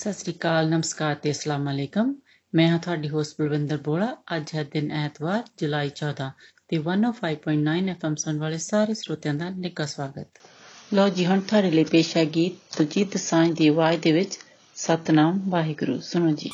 ਸਤਿ ਸ੍ਰੀ ਅਕਾਲ, ਨਮਸਕਾਰ ਤੇ ਅਸਲਾਮ ਅਲੈਕਮ। ਮੈਂ ਹਾਂ ਤੁਹਾਡੀ ਹੋਸਟ ਬਲਵਿੰਦਰ ਬੋਲਾ ਅੱਜ ਹੈ ਦਿਨ ਐਤਵਾਰ, ਜੁਲਾਈ 14 ਤੇ 105.9 ਐਫਐਮ ਸੁਣ ਵਾਲੇ ਸਾਰੇ ਸਰੋਤਿਆਂ ਦਾ ਨਿੱਘਾ ਸਵਾਗਤ। ਲੋ ਜੀ, ਹੁਣ ਤੁਹਾਡੇ ਲਈ ਪੇਸ਼ ਹੈ ਗੀਤ ਤੁਜੀਤ ਸਾਂਝ ਦੀ ਆਵਾਜ਼ ਦੇ ਵਿੱਚ ਸਤਨਾਮ ਵਾਹਿਗੁਰੂ। ਸੁਣੋ ਜੀ।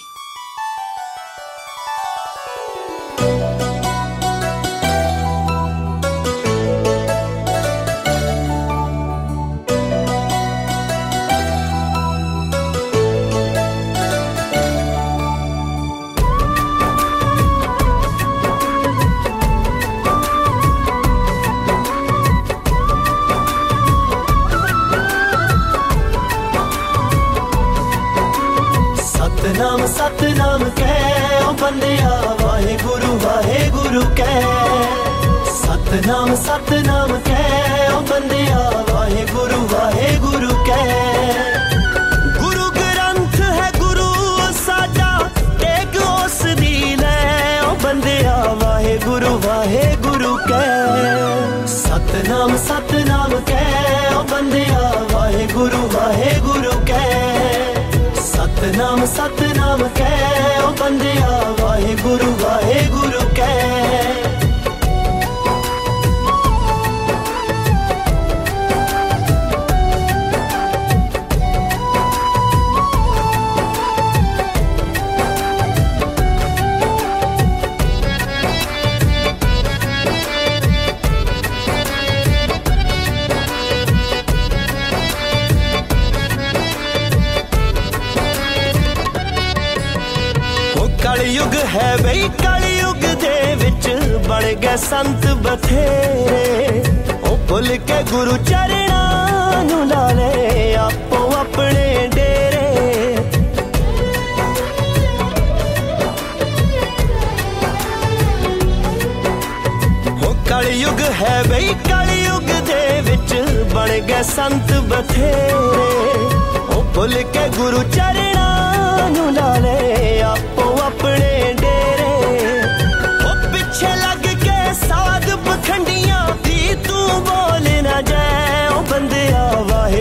ਗਏ ਸੰਤ ਬਥੇਰੇ। ਉਹ ਭੁੱਲ ਕੇ ਗੁਰੂ ਚਰਣਾ ਨੂੰ ਲਾ ਲੈ, ਆਪੋ ਆਪਣੇ ਡੇਰੇ। ਉਹ ਕਲਯੁਗ ਹੈ ਬਈ, ਕਲਯੁਗ ਦੇ ਵਿੱਚ ਬਣ ਗਏ ਸੰਤ ਬਥੇਰੇ। ਉਹ ਭੁੱਲ ਕੇ ਗੁਰੂ ਚਰਣਾ ਨੂੰ ਲਾ ਲੈ, ਆਪੋ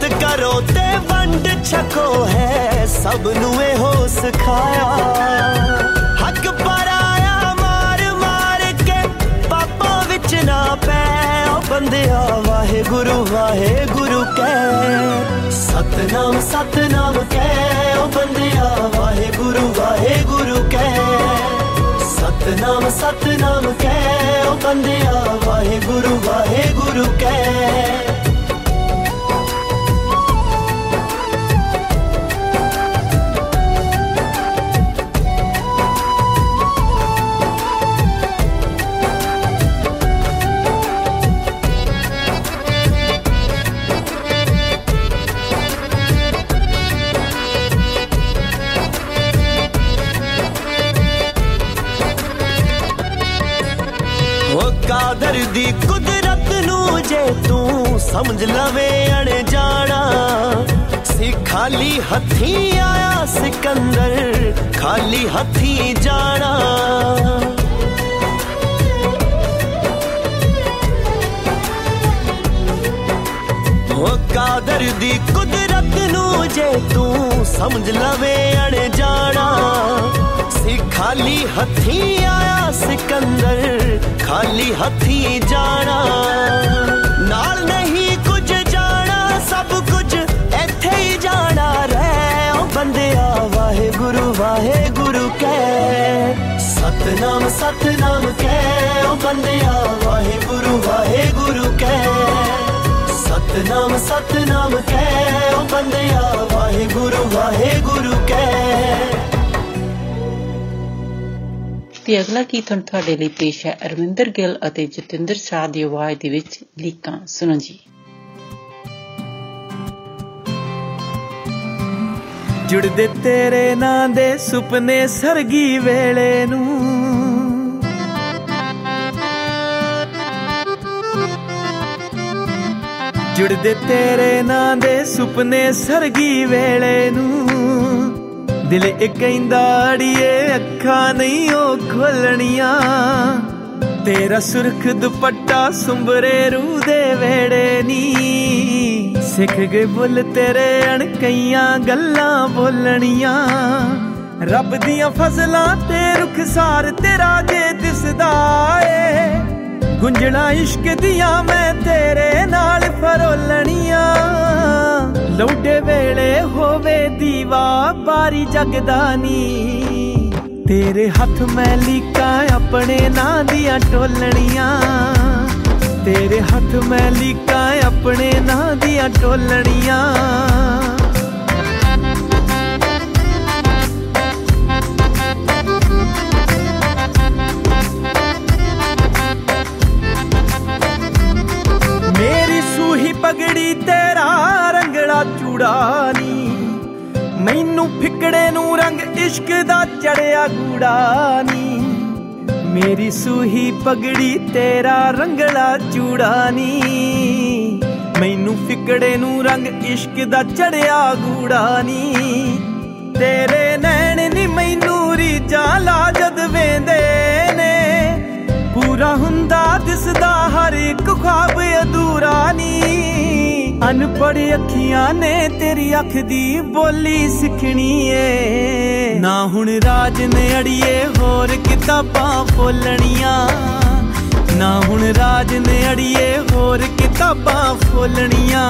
ਉਹ ਕਿਰਤ ਕਰੋ ਤੇ ਵੰਡ ਛਕੋ ਹੈ ਸਭ ਨੂੰ ਇਹੋ ਸਿਖਾਇਆ ਹੱਕ ਪਰਾਇਆ ਮਾਰ ਮਾਰ ਕੇ ਪਾਪਾਂ ਵਿੱਚ ਨਾ ਪੈ ਉਹ ਬੰਦਿਆ ਵਾਹਿਗੁਰੂ ਵਾਹਿਗੁਰੂ ਕਹਿ ਸਤਨਾਮ ਸਤਨਾਮ ਕਹਿ ਉਹ ਬੰਦਿਆ ਵਾਹਿਗੁਰੂ ਵਾਹਿਗੁਰੂ ਕਹਿ ਸਤਨਾਮ ਸਤਨਾਮ ਕਹਿ ਉਹ ਬੰਦਿਆ ਵਾਹਿਗੁਰੂ ਵਾਹਿਗੁਰੂ ਕਹਿ ਖਾਲੀ ਹੱਥੀ ਜਾਣਾ। ਉਹ ਕਾਦਰ ਦੀ ਕੁਦਰਤ ਨੂੰ ਜੇ ਤੂੰ ਸਮਝ ਲਵੇਂ ਅਣ ਜਾਣਾ ਸੀ ਖਾਲੀ ਹੱਥੀ ਆਇਆ ਸਿਕੰਦਰ, ਖਾਲੀ ਹੱਥੀ ਜਾਣਾ। ਨਾਲ ਨਹੀਂ ਕੁਝ ਜਾਣਾ, ਸਭ ਕੁਝ ਇੱਥੇ ਹੀ ਜਾਣਾ। ਰਹਿ ਉਹ ਬੰਦਿਆ, ਵਾਹਿਗੁਰੂ ਵਾਹਿਗੁਰੂ। ਕਹਿ ਸਤ ਸਤਨਾਮ ਸਤਨਾਮ ਕਹਿ ਓ ਬੰਦਿਆ, ਵਾਹਿਗੁਰੂ ਵਾਹਿਗੁਰੂ ਕਹਿ। ਸਤਨਾਮ ਸਤਨਾਮ ਕਹਿ ਓ ਬੰਦਿਆ, ਵਾਹਿਗੁਰੂ ਵਾਹਿਗੁਰੂ ਕਹਿ। ਤੇ ਅਗਲਾ ਗੀਤ ਤੁਹਾਡੇ ਲਈ ਪੇਸ਼ ਹੈ ਅਰਵਿੰਦਰ ਗਿੱਲ ਅਤੇ ਜਤਿੰਦਰ ਸ਼ਾਹ ਦੀ ਆਵਾਜ਼ ਦੇ ਵਿੱਚ ਲੀਕਾਂ ਸੁਣੋ ਜੀ। ਜੁੜਦੇ ਤੇਰੇ ਨਾਂ ਦੇ ਸੁਪਨੇ ਸਰਗੀ ਵੇਲੇ ਨੂੰ। ਜੁੜਦੇ ਤੇਰੇ ਨਾਂ ਦੇ ਸੁਪਨੇ ਸਰਗੀ ਵੇਲੇ ਨੂੰ। ਦਿਲ ਇੱਕ ਕਹਿੰਦਾ, ਅੜੀਏ, ਅੱਖਾਂ ਨਹੀਂ ਉਹ ਖੋਲਣੀਆਂ। ਤੇਰਾ ਸੁਰਖ ਦੁਪੱਟਾ ਸੁੰਬਰੇ ਰੂ ਦੇ ਵੇੜੇ ਨੀ। ਸਿੱਖ ਗਏ ਬੁੱਲ ਤੇਰੇ ਅਣਕਈਆਂ ਗੱਲਾਂ ਬੋਲਣੀਆਂ। ਰੱਬ ਦੀਆਂ ਫਜ਼ਲਾਂ ਤੇ ਰੁਖਸਾਰ ਤੇਰਾ ਜੇ ਦਿਸਦਾ ਏ। ਗੁੰਜਣਾ ਇਸ਼ਕ ਦੀਆਂ ਮੈਂ ਤੇਰੇ ਨਾਲ ਫਰੋਲਣੀਆਂ। ਲੌਡੇ ਵੇਲੇ ਹੋਵੇ ਦੀਵਾ ਬਾਰੀ ਜਗਦਾਨੀ। ਤੇਰੇ ਹੱਥ ਮੈਂ ਲੀਕਾਂ ਆਪਣੇ ਨਾਂ ਦੀਆਂ ਟੋਲਣੀਆਂ। ਤੇਰੇ ਹੱਥ ਮੈਂ ਲੀਕਾਂ ਆਪਣੇ ਨਾਂ ਦੀਆਂ ਟੋਲਣੀਆਂ। ਮੇਰੀ ਸੂਹੀ ਪਗੜੀ ਤੇਰਾ ਰੰਗੜਾ ਚੂੜਾਨੀ ਮੈਨੂੰ ਫਿਕੜੇ ਨੂੰ ਰੰਗ ਇਸ਼ਕ ਦਾ ਚੜਿਆ ਗੂੜਾਨੀ ਮੇਰੀ ਸੂਹੀ ਪਗੜੀ ਤੇਰਾ ਰੰਗਲਾ ਚੂੜਾਨੀ। ਮੈਨੂੰ ਫਿਕੜੇ ਨੂੰ ਰੰਗ ਇਸ਼ਕ ਦਾ ਚੜਿਆ ਗੂੜਾਨੀ। ਤੇਰੇ ਨੈਣ ਨੀ ਮੈਨੂੰ ਰੀਜਾ ਲਾ ਜਦ ਵੇਂਦੇ। ਨੇ ਪੂਰਾ ਹੁੰਦਾ, ਦਿਸਦਾ ਹਰ ਇੱਕ ਖਾਬ ਅਧੂਰਾ ਨੀ। ਅਨਪੜ ਅੱਖੀਆਂ ਨੇ ਤੇਰੀ ਅੱਖ ਦੀ ਬੋਲੀ ਸਿੱਖਣੀ ਏ। ਨਾ ਹੁਣ ਰਾਜ ਨੇ ਅੜੀਏ, ਹੋਰ ਕਿਤਾਬਾਂ ਫੋਲਣੀਆਂ ਨਾ ਹੁਣ ਰਾਜ ਨੇ ਅੜੀਏ, ਹੋਰ ਕਿਤਾਬਾਂ ਫੋਲਣੀਆਂ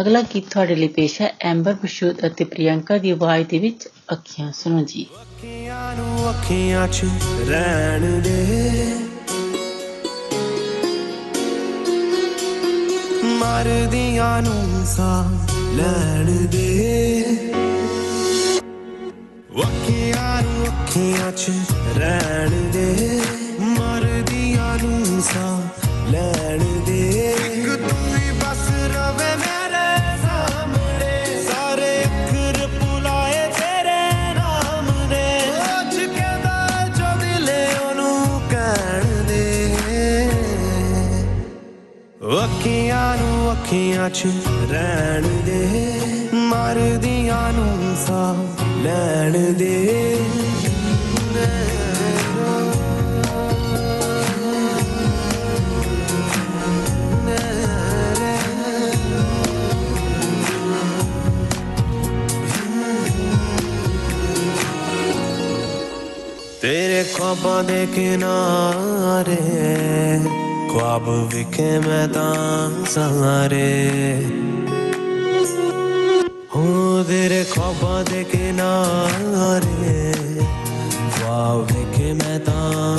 ਅਗਲਾ ਗੀਤ ਤੁਹਾਡੇ ਲਈ ਪੇਸ਼ ਹੈ ਐਂਬਰ ਬਸ਼ੂਦ ਅਤੇ ਪ੍ਰਿਯੰਕਾ ਦੀ ਆਵਾਜ਼ ਦੇ ਵਿੱਚ ਅੱਖੀਆਂ ਸੁਣੋ ਜੀ। ਅੱਖੀਆਂ ਨੂੰ ਅੱਖੀਆਂ 'ਚ ਰਹਿਣ ਦੇ। ਮਰਦੀਆਂ ਨੂੰ ਸਾਹ ਲੈਣ ਦੇ। ਅੱਖੀਆਂ ਨੂੰ ਅੱਖੀਆਂ 'ਚ ਰਹਿਣ ਦੇ। ਮਰਦੀਆਂ ਨੂੰ ਸਾਹ ਲੈਣ ਦੇ। ਇੱਕ ਤੂੰ ਅੱਖੀਆਂ ਨੂੰ ਅੱਖੀਆਂ 'ਚ ਰਹਿਣ ਦੇ, ਮਰਦੀਆਂ ਨੂੰ ਸਾਹ ਲੈਣ ਦੇ। ਤੇਰੇ ਖਾਬਾਂ ਦੇ ਕਿਨਾਰੇ ख्वाब विखे मैं तां हूँ तेरे ख्वाबा दे किनारे। ख्वाब विखे मैं तां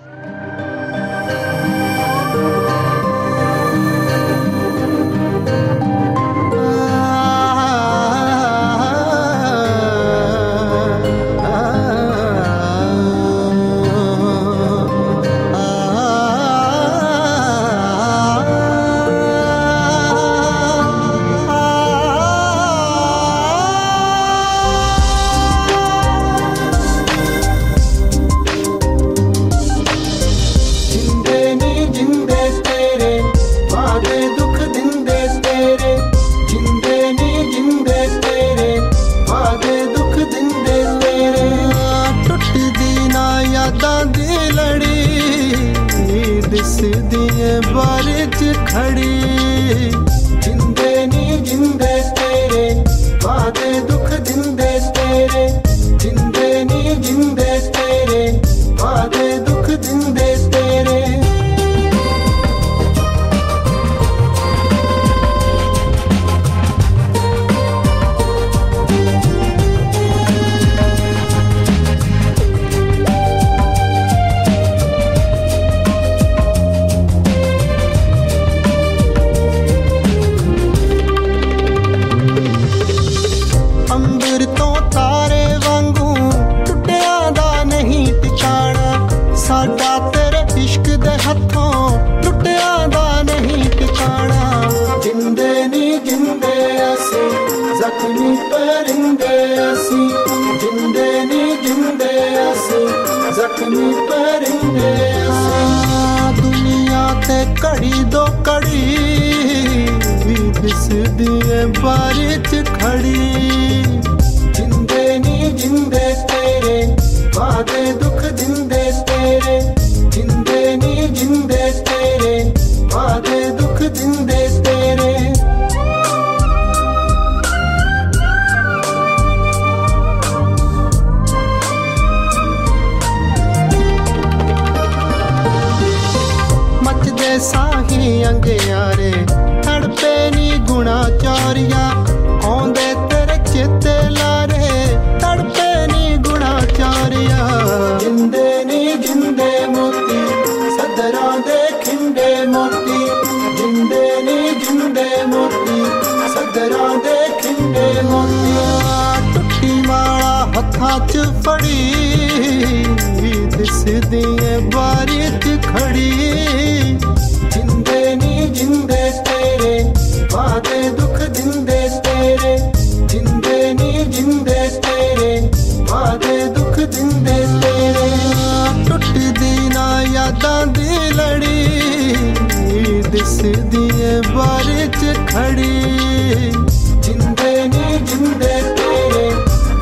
इस फिसदिए बारिश खड़ी। जिंदे नी जिंदे तेरे बाद ਖੜੀ ਜਿੰਦੇ ਨੀ ਜਿੰਦੇ ਤੇਰੇ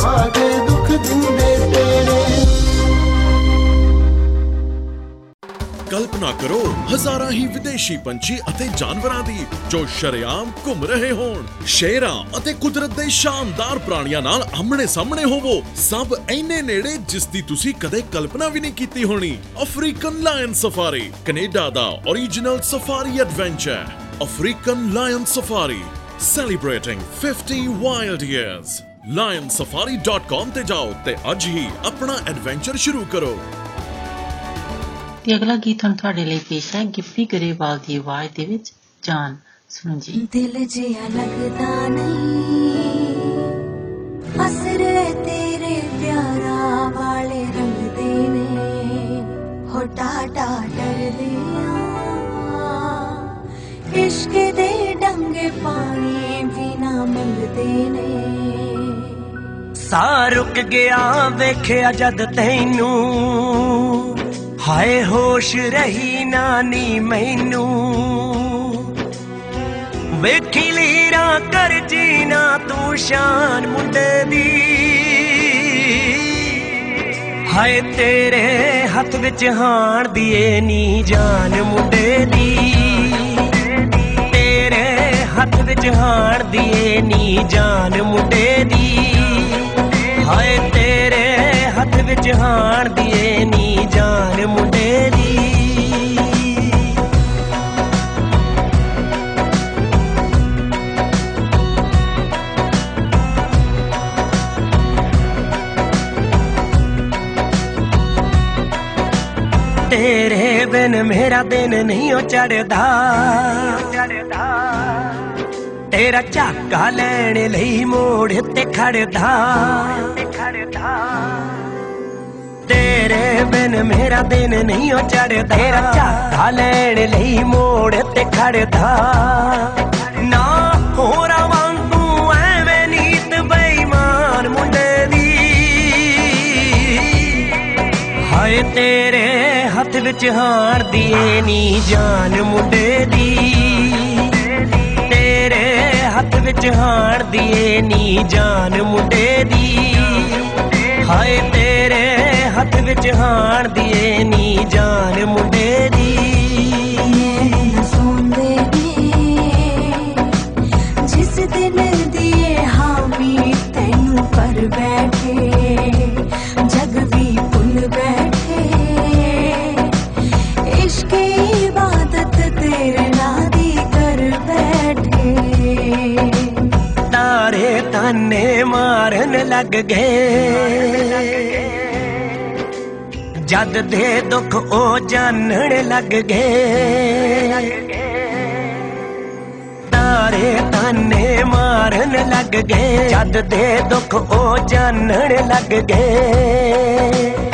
ਵਾਦੇ ਦੁੱਖ ਦਿੰਦੇ ਤੇਰੇ ਕਲਪਨਾ ਕਰੋ ਹਜ਼ਾਰਾਂ ਹੀ ਵਿਦੇਸ਼ੀ ਪੰਛੀ ਅਤੇ ਜਾਨਵਰਾਂ ਦੀ ਜੋ ਸ਼ਰੇਆਮ ਘੁੰਮ ਰਹੇ ਹੋਣ ਸ਼ੇਰਾਂ ਅਤੇ ਕੁਦਰਤ ਦੇ ਸ਼ਾਨਦਾਰ ਪ੍ਰਾਣੀਆਂ ਨਾਲ ਆਮਣੇ ਸਾਹਮਣੇ ਹੋਵੋ ਸਭ ਐਨੇ ਨੇੜੇ ਜਿਸ ਦੀ ਤੁਸੀਂ ਕਦੇ ਕਲਪਨਾ ਵੀ ਨਹੀਂ ਕੀਤੀ ਹੋਣੀ ਅਫਰੀਕਨ ਲਾਇਨ ਸਫਾਰੀ ਕੈਨੇਡਾ ਦਾ origignal safari adventure African lion safari celebrating 50 wild years. Lionsafari.com ਤੇ ਜਾਓ ਤੇ ਅੱਜ ਹੀ ਆਪਣਾ ਐਡਵੈਂਚਰ ਸ਼ੁਰੂ ਕਰੋ। ਤੇ ਅਗਲਾ ਗੀਤ ਹੁਣ ਤੁਹਾਡੇ ਲਈ ਪੇਸ਼ ਹੈ ਗਿੱਪੀ ਗਰੇਵਾਲ ਦੀ ਆਵਾਜ਼ ਦੇ ਵਿੱਚ ਜਾਨ। ਸੁਣੋ ਜੀ। ਦਿਲ ਜਿਆ ਲੱਗਦਾ ਨਹੀਂ। ਅਸਰੇ ਡੰਗੇ ਪਾਣੀ ਵੀ ਨਾ ਮੰਗਦੇ ਨੇ। ਸਾਹ ਰੁਕ ਗਿਆ ਵੇਖਿਆ ਜਦ ਤੈਨੂੰ। ਹਾਏ ਹੋਸ਼ ਰਹੀ ਨਾ ਨੀ ਮੈਨੂੰ। ਵੇਖੀ ਲੀਰਾਂ ਕਰ ਜੀਨਾ ਤੂੰ ਸ਼ਾਨ ਮੁੰਡੇ ਦੀ। ਹਾਏ ਤੇਰੇ ਹੱਥ ਵਿੱਚ ਹਾਣ ਦੀਏ ਨੀ ਜਾਨ ਮੁੰਡੇ ਦੀ। ਤੇਰੇ ਹੱਥ ਵਿੱਚ ਹਾਣ ਦੀਏ ਨੀ ਜਾਨ ਮੁੰਡੇ ਦੀ ਹਾਏ ਤੇਰੇ ਹੱਥ ਵਿੱਚ ਹਾਣ ਦੀਏ ਨੀ ਜਾਨ ਮੁੰਡੇ ਦੀ ਤੇਰੇ ਬਿਨ ਮੇਰਾ ਦਿਨ ਨਹੀਂ ਉਹ ਚੜਦਾ ਤੇਰਾ ਝਾਕਾ ਲੈਣ ਲਈ ਮੋੜ ਤੇ ਖੜਦਾ। ਤੇਰੇ ਬਿਨ ਮੇਰਾ ਦਿਨ ਨਹੀਂ ਉਹ ਚੜਦਾ ਤੇਰਾ ਝਾਕਾ ਲੈਣ ਲਈ ਮੋੜ ਤੇ ਖੜਦਾ। ਨਾ ਹੋਰਾਂ ਵਾਂਗੂ ਐਵੇਂ ਨੀਤ ਬੇਈਮਾਨ ਮੁੰਡੇ ਦੀ। ਹਾਏ ਤੇਰੇ ਹੱਥ ਵਿੱਚ ਹਾਰ ਦੀਏ ਨੀ ਜਾਨ ਮੁੰਡੇ ਦੀ। ਹੱਥ ਵਿੱਚ ਹਾਰ ਦੀਏ ਨੀ ਜਾਨ ਮੁੰਡੇ ਦੀ। ਹਾਏ ਤੇਰੇ ਹੱਥ ਵਿੱਚ ਹਾਰ ਦੀਏ ਨੀ ਜਾਨ ਮੁੰਡੇ लग गए जद दे दुख ओ जान लग गए तारे ताने मारन लग गए जद दे दुख ओ जान लग गए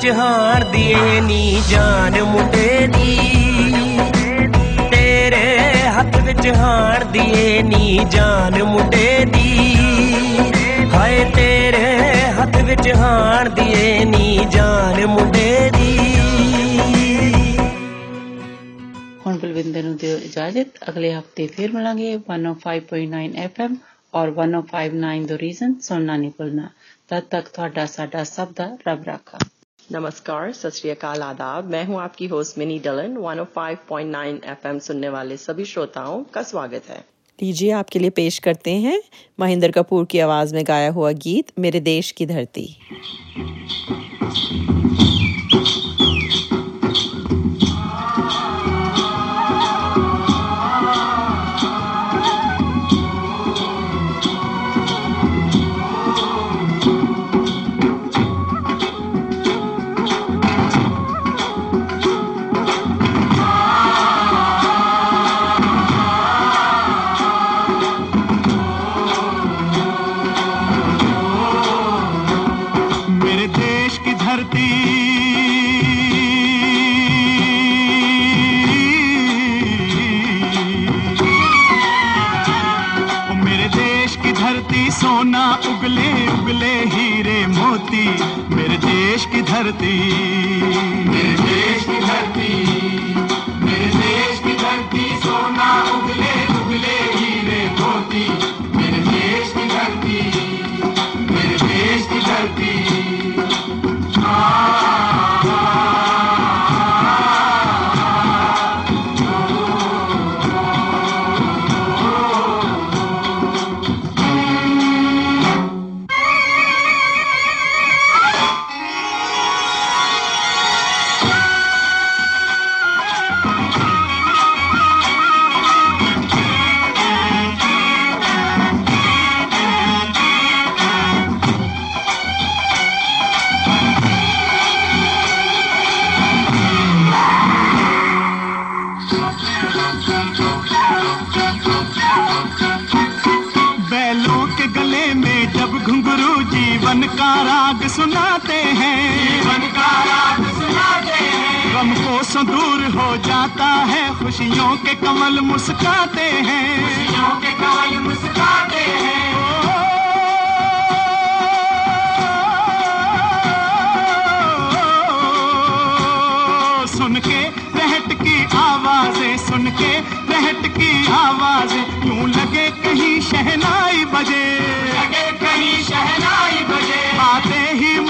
ਹੱਥ ਵਿੱਚ ਹਾਰ ਦੀਏ ਨੀ, ਜਾਨ ਮੁੰਡੇ ਦੀ ਤੇਰੇ ਹੱਥ ਵਿੱਚ ਹਾਰ ਦੀਏ ਨੀ, ਜਾਨ ਮੁੰਡੇ ਦੀ। ਹਾਏ, ਤੇਰੇ ਹੱਥ ਵਿੱਚ ਹਾਰ ਦੀਏ ਨੀ, ਜਾਨ ਮੁੰਡੇ ਦੀ। ਹੁਣ ਬਲਵਿੰਦਰ ਨੂੰ ਦਿਓ ਇਜਾਜ਼ਤ। ਅਗਲੇ ਹਫ਼ਤੇ ਫਿਰ ਮਿਲਾਂਗੇ 105.9 FM ਔਰ 1059 ਦ ਰੀਜ਼ਨ ਸੁਣਨਾ ਨਹੀਂ ਭੁੱਲਣਾ ਤਦ ਤੱਕ ਤੁਹਾਡਾ, ਸਾਡਾ ਸਭ ਦਾ ਰੱਬ ਰਾਖਾ। नमस्कार, सत आदाब। मैं हूँ आपकी होस्ट मिनी डलन। 105.9 एफएम सुनने वाले सभी श्रोताओं का स्वागत है। लीजिए, आपके लिए पेश करते हैं महेंद्र कपूर की आवाज़ में गाया हुआ गीत, मेरे देश की धरती। ती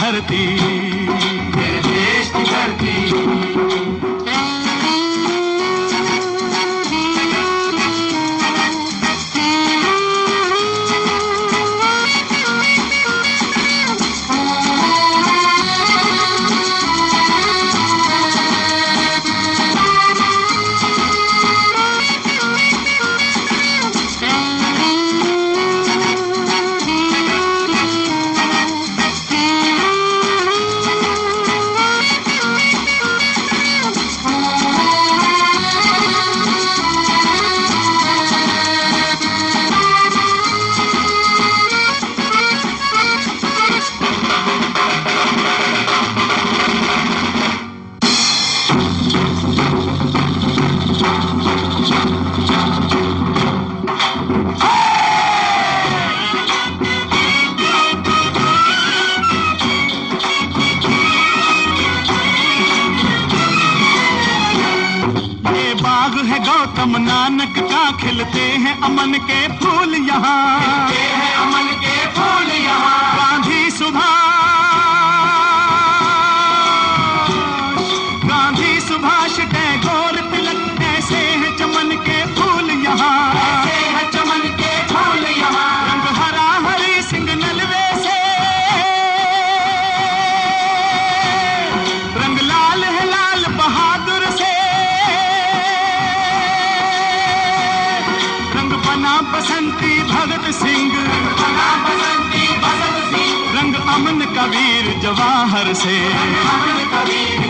भरती जवाहर से।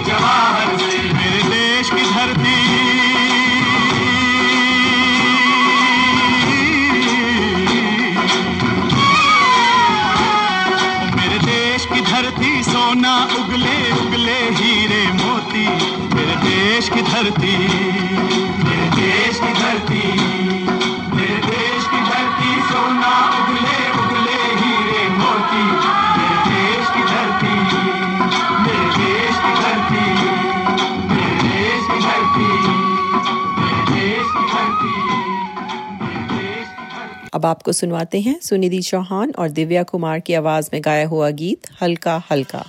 जवाहर से। मेरे देश की धरती। मेरे देश की धरती सोना उगले उगले हीरे मोती। मेरे देश की धरती। अब आपको सुनवाते हैं सुनिधि चौहान और दिव्या कुमार की आवाज़ में गाया हुआ गीत हल्का हल्का।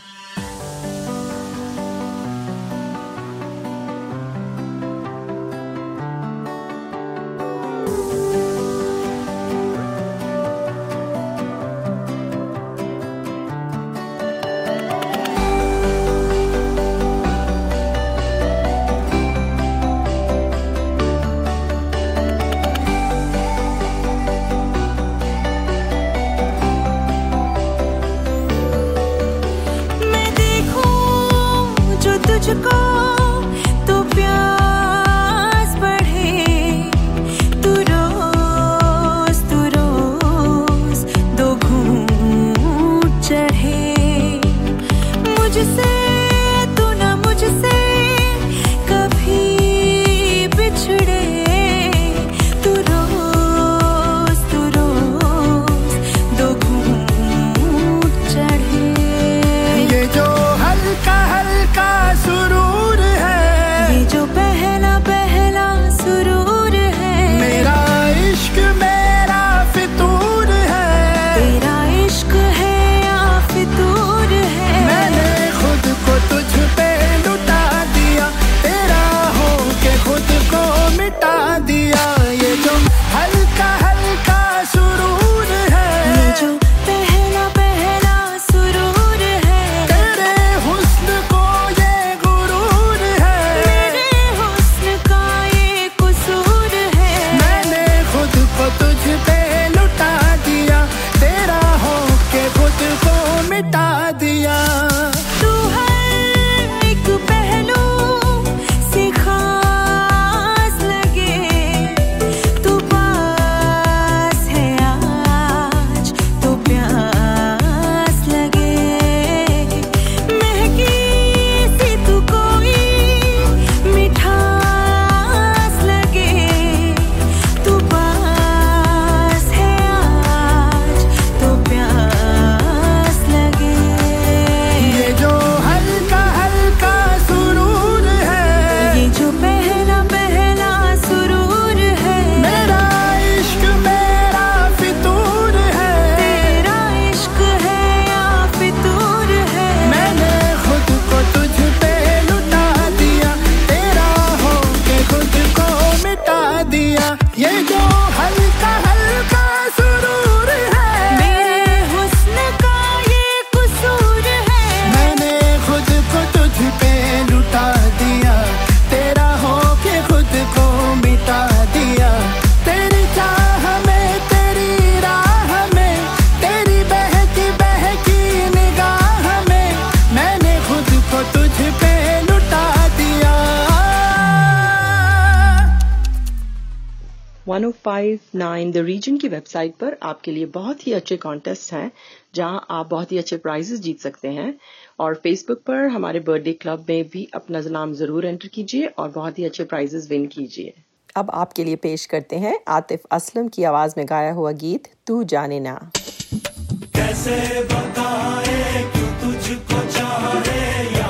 1059 द रीजन की वेबसाइट पर आपके लिए बहुत ही अच्छे कॉन्टेस्ट हैं जहाँ आप बहुत ही अच्छे प्राइजेस जीत सकते हैं। और फेसबुक पर हमारे बर्थडे क्लब में भी अपना नाम ज़रूर एंटर कीजिए और बहुत ही अच्छे प्राइजेस विन कीजिए। अब आपके लिए पेश करते हैं आतिफ असलम की आवाज़ में गाया हुआ गीत तू जाने ना।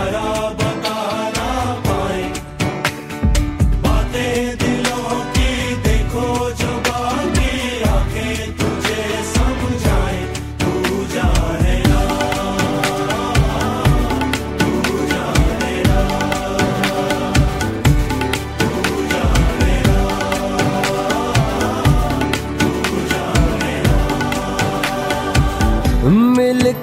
मिल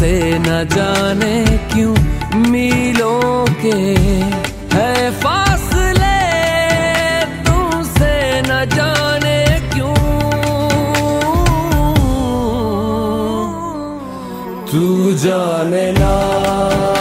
तुमसे न जाने क्यों मीलों के है फासले तुमसे न जाने क्यों? तू जाने ना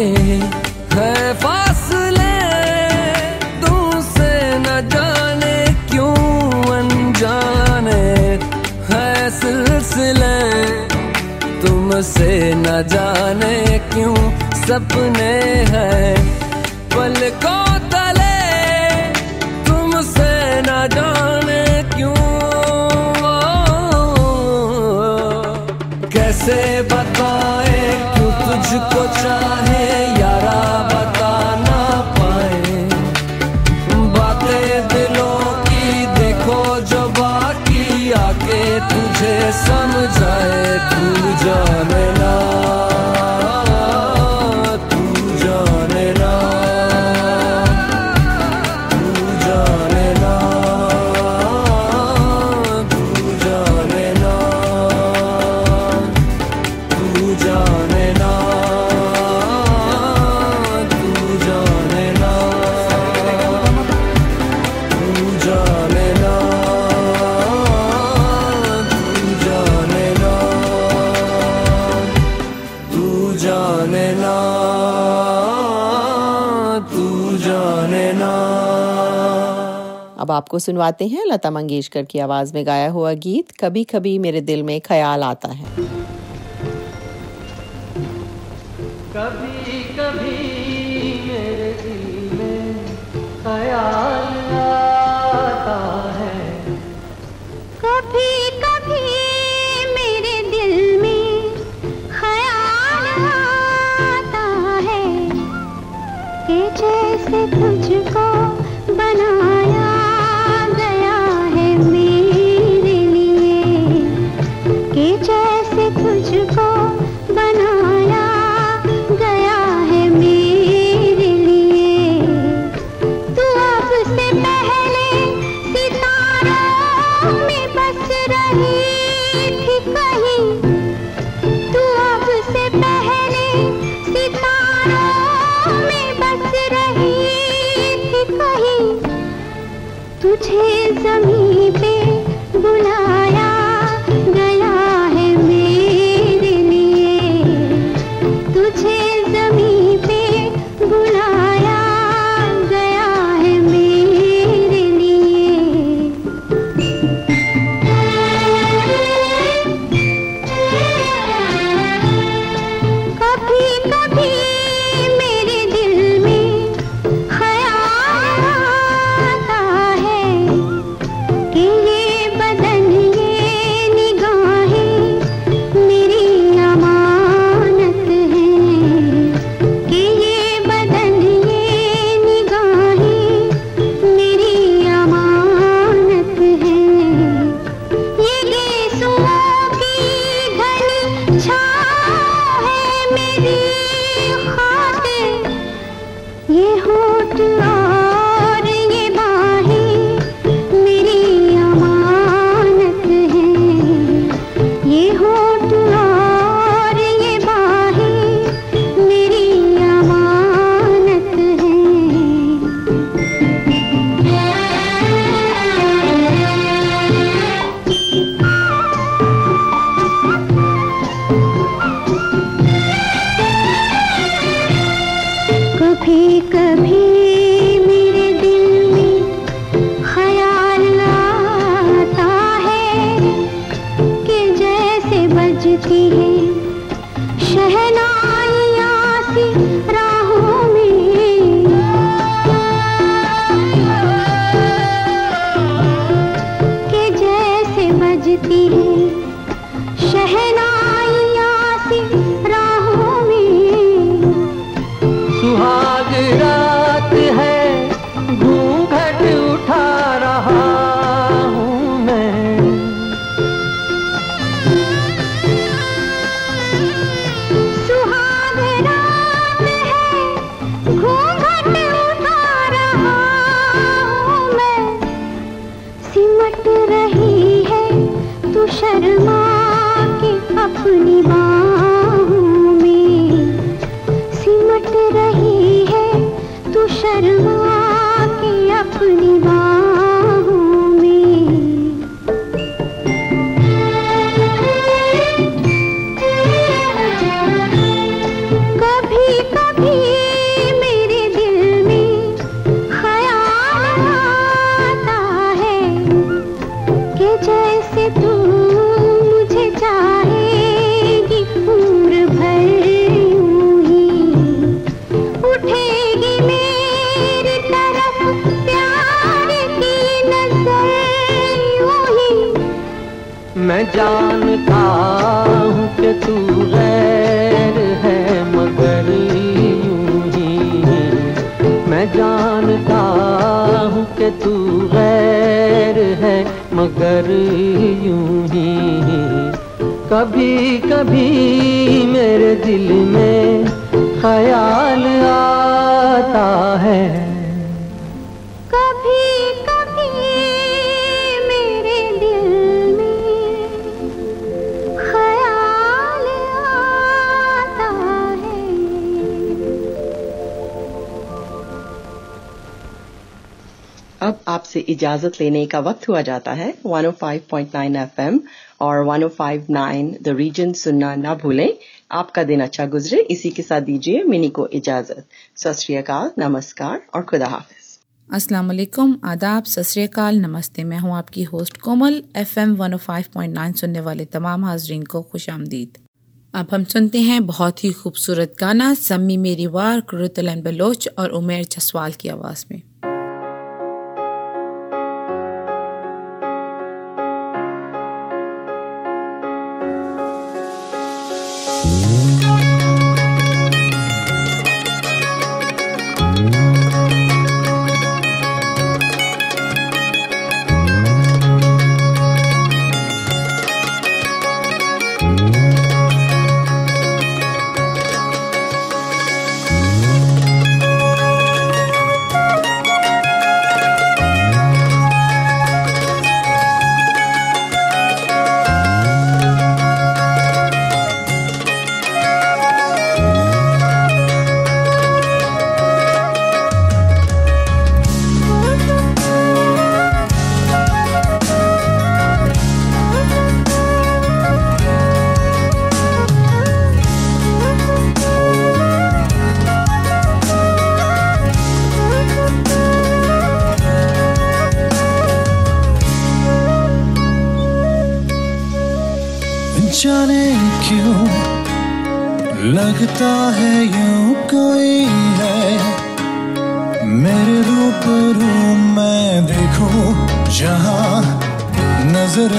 के है फासले तुमसे न जाने क्यों अनजाने है सिलसिले। तुमसे न जाने क्यों सपने हैं पलकों तले। तुमसे न जाने क्यों? कैसे बताए तुझको चाहे यारा बता ना पाए। बातें दिलों की देखो जो बाकी आके तुझे समझाए आपको सुनवाते हैं लता मंगेशकर की आवाज़ में गाया हुआ गीत कभी कभी मेरे दिल में ख्याल आता है। कभी कभी मेरे दिल में ख्याल आता है। कभी कभी मेरे दिल में ख्याल आता है कि जैसे तुझको बनाया तुझे ज़मीन अब आपसे इजाज़त लेने का वक्त हुआ जाता है। 105.9 एफएम और 105.9 द रीजन सुनना ना भूलें। आपका दिन अच्छा गुजरे। इसी के साथ दीजिए मिनी को इजाज़त। सत नमस्कार और खुदा हाफिज। वालेकुम आदाब। सत नमस्ते। मैं हूँ आपकी होस्ट कोमल। एफएम 105.9 सुनने वाले तमाम हाजरीन को खुश आमदीद। अब हम सुनते हैं बहुत ही खूबसूरत गाना सम्मी मेरी वार कुरुतलन बलोच और उमेर जसवाल की आवाज़ में।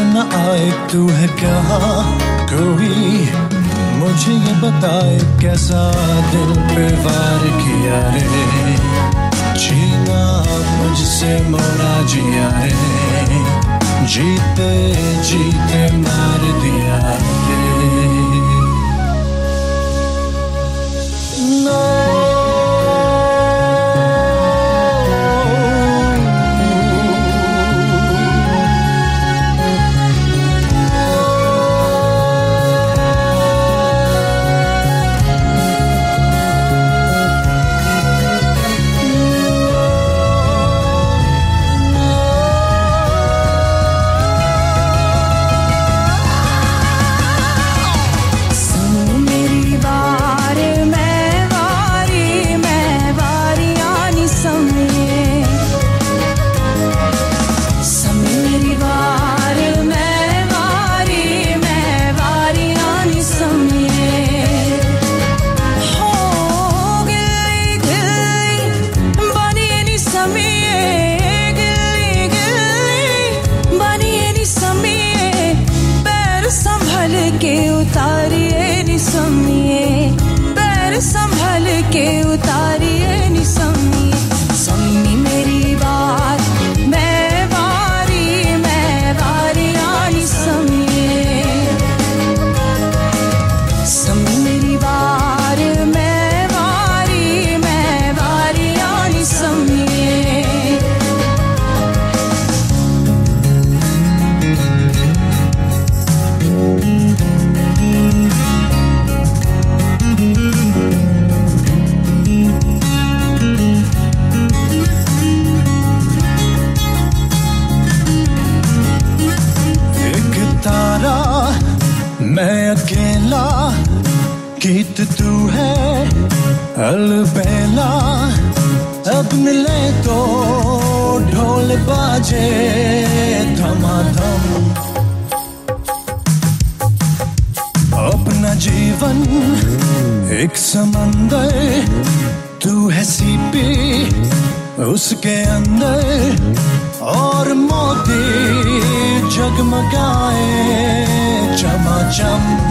न आए तू है क्या? कोई मुझे ये बताए कैसा दिल पे वार किया रे? जीना मुझसे मोरा जिया रे। जीते जीते मार दिया। उसके अंदर और मोती जगमगाए चमा चम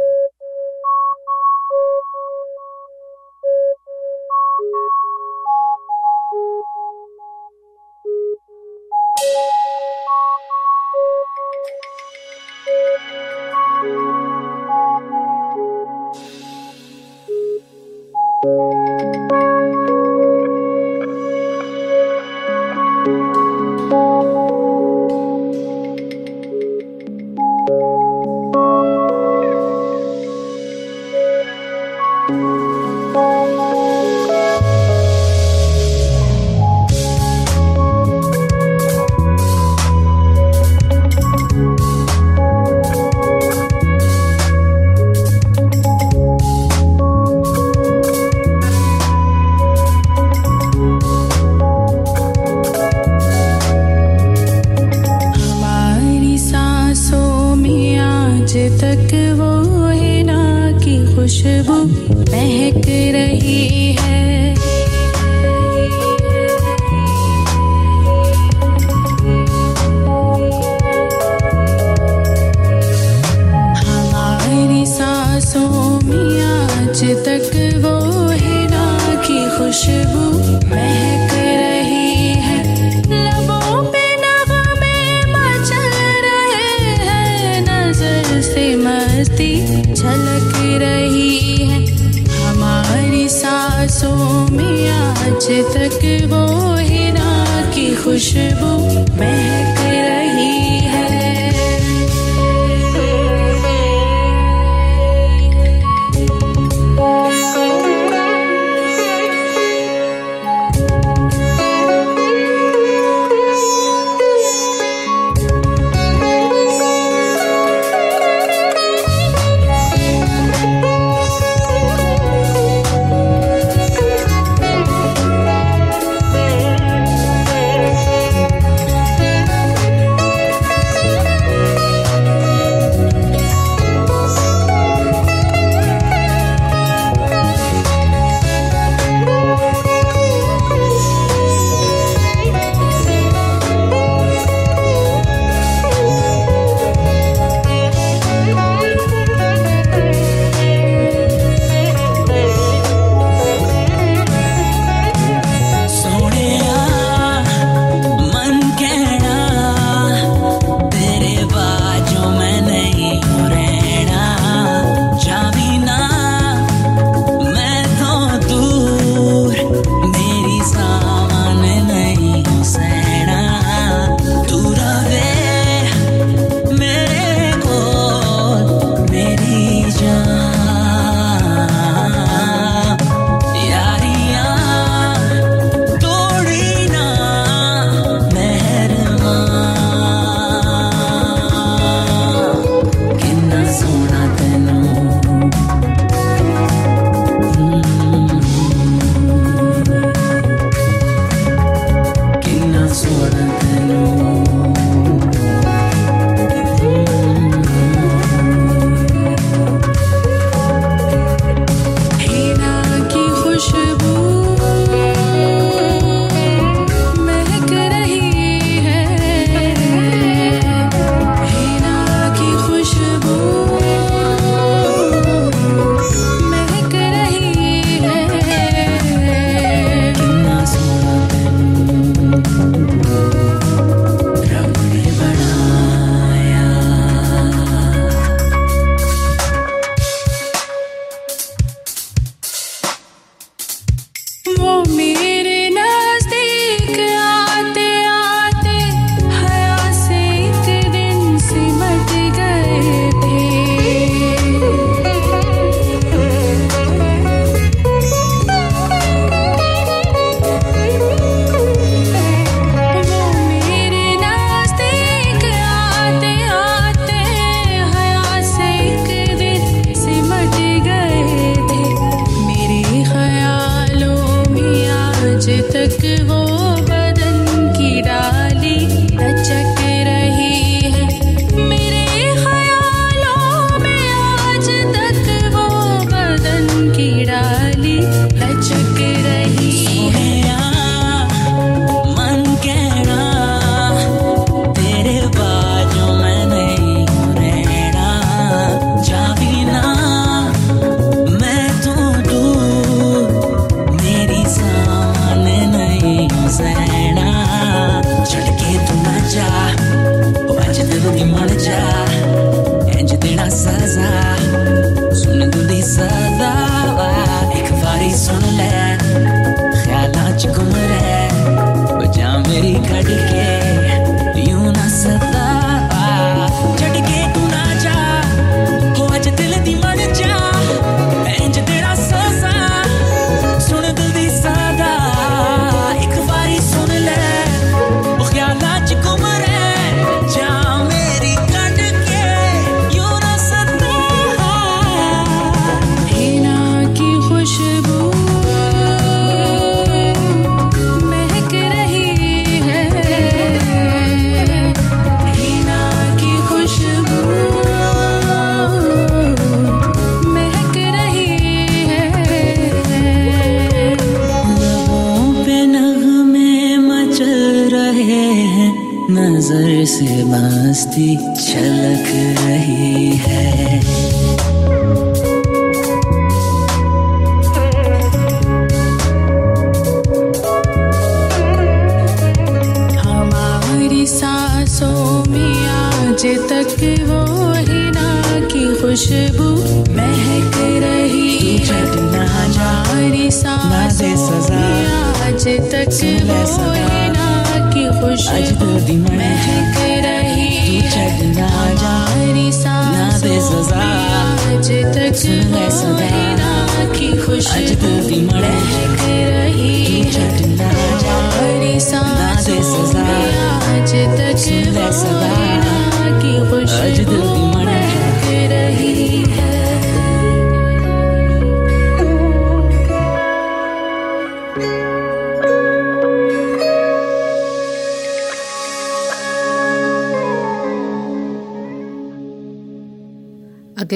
for me.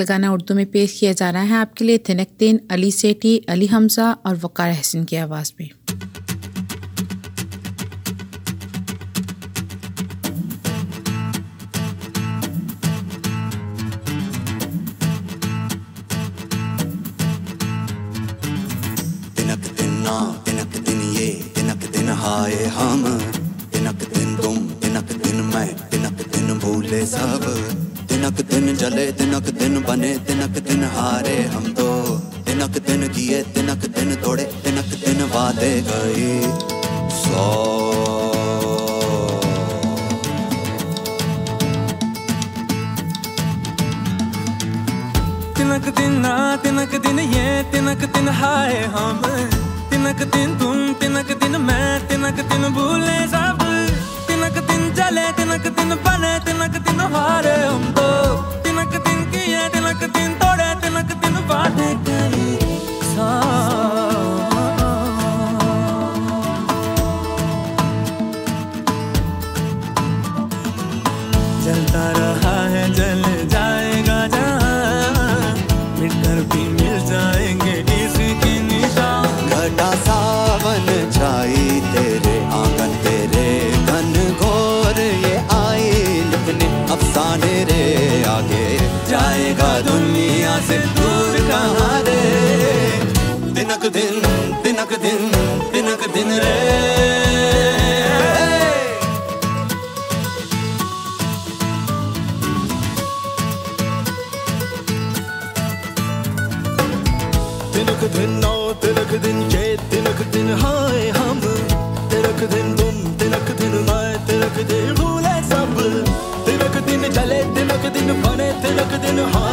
गाना उर्दू में पेश किया जा रहा है। आपके लिए थिनकतीन अली सेठी, अली हमजा और वकार अहसिन की आवाज़ में तिनक दिन किए तिनक दिन तोड़े तिनक दिन वादे गए सौ तिनक दिन ना तिनक दिन ये तिनक दिन हाय हम तिनक दिन तुम तिनक दिन मैं तिनक दिन भूले सब तिनक दिन जले तिनक दिन बने तिनक दिन हारे हम तो तिनक दिन किए तिनक दिन तोड़े तिनक दिन बांटे sun. दिनक दिन दिनक दिन रे। तिनक दिन नौ तिनक दिन ये तिनक दिन हाय हम। तिनक दिन तुम तिनक दिन मैं तिनक दिन भूले सब। तिनक दिन चले, तिनक दिन बने, तिनक दिन हारे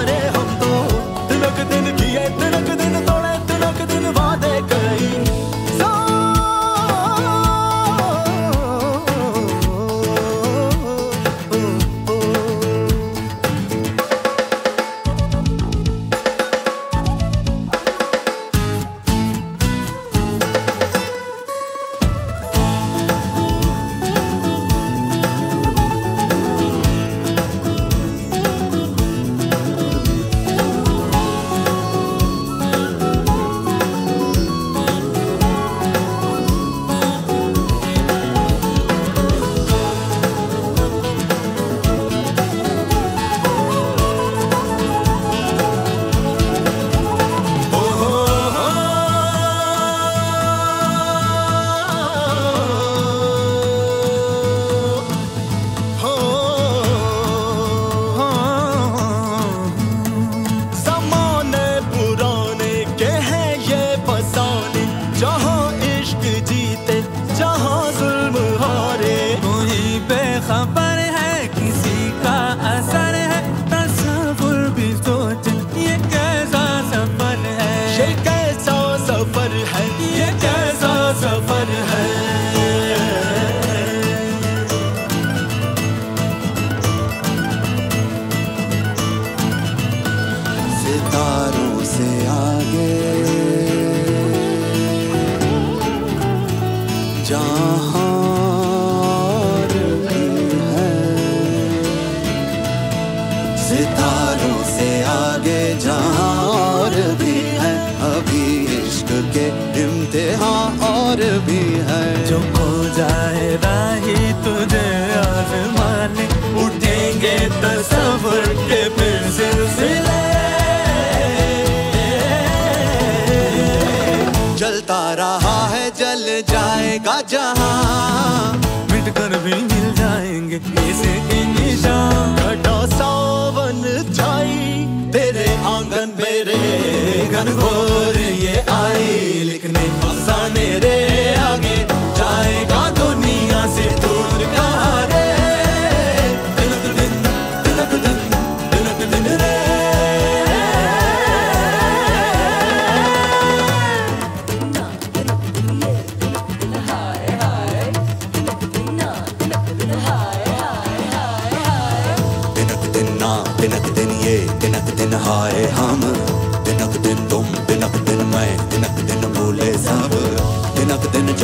घनघोर ये आई लिखने फसाने रे।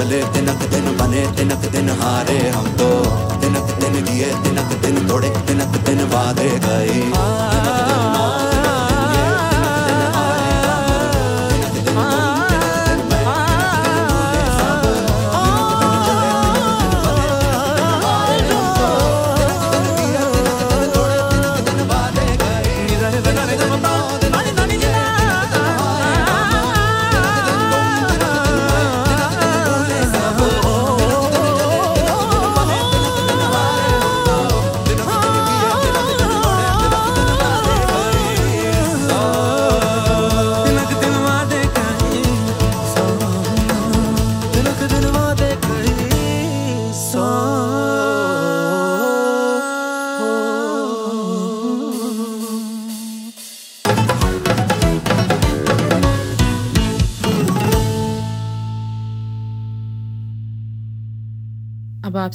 चले तिनक दिन बने तिनक दिन हारे हम तो। तिनक दिन लिए तिनक दिन थोड़े तिनक दिन वादे गए।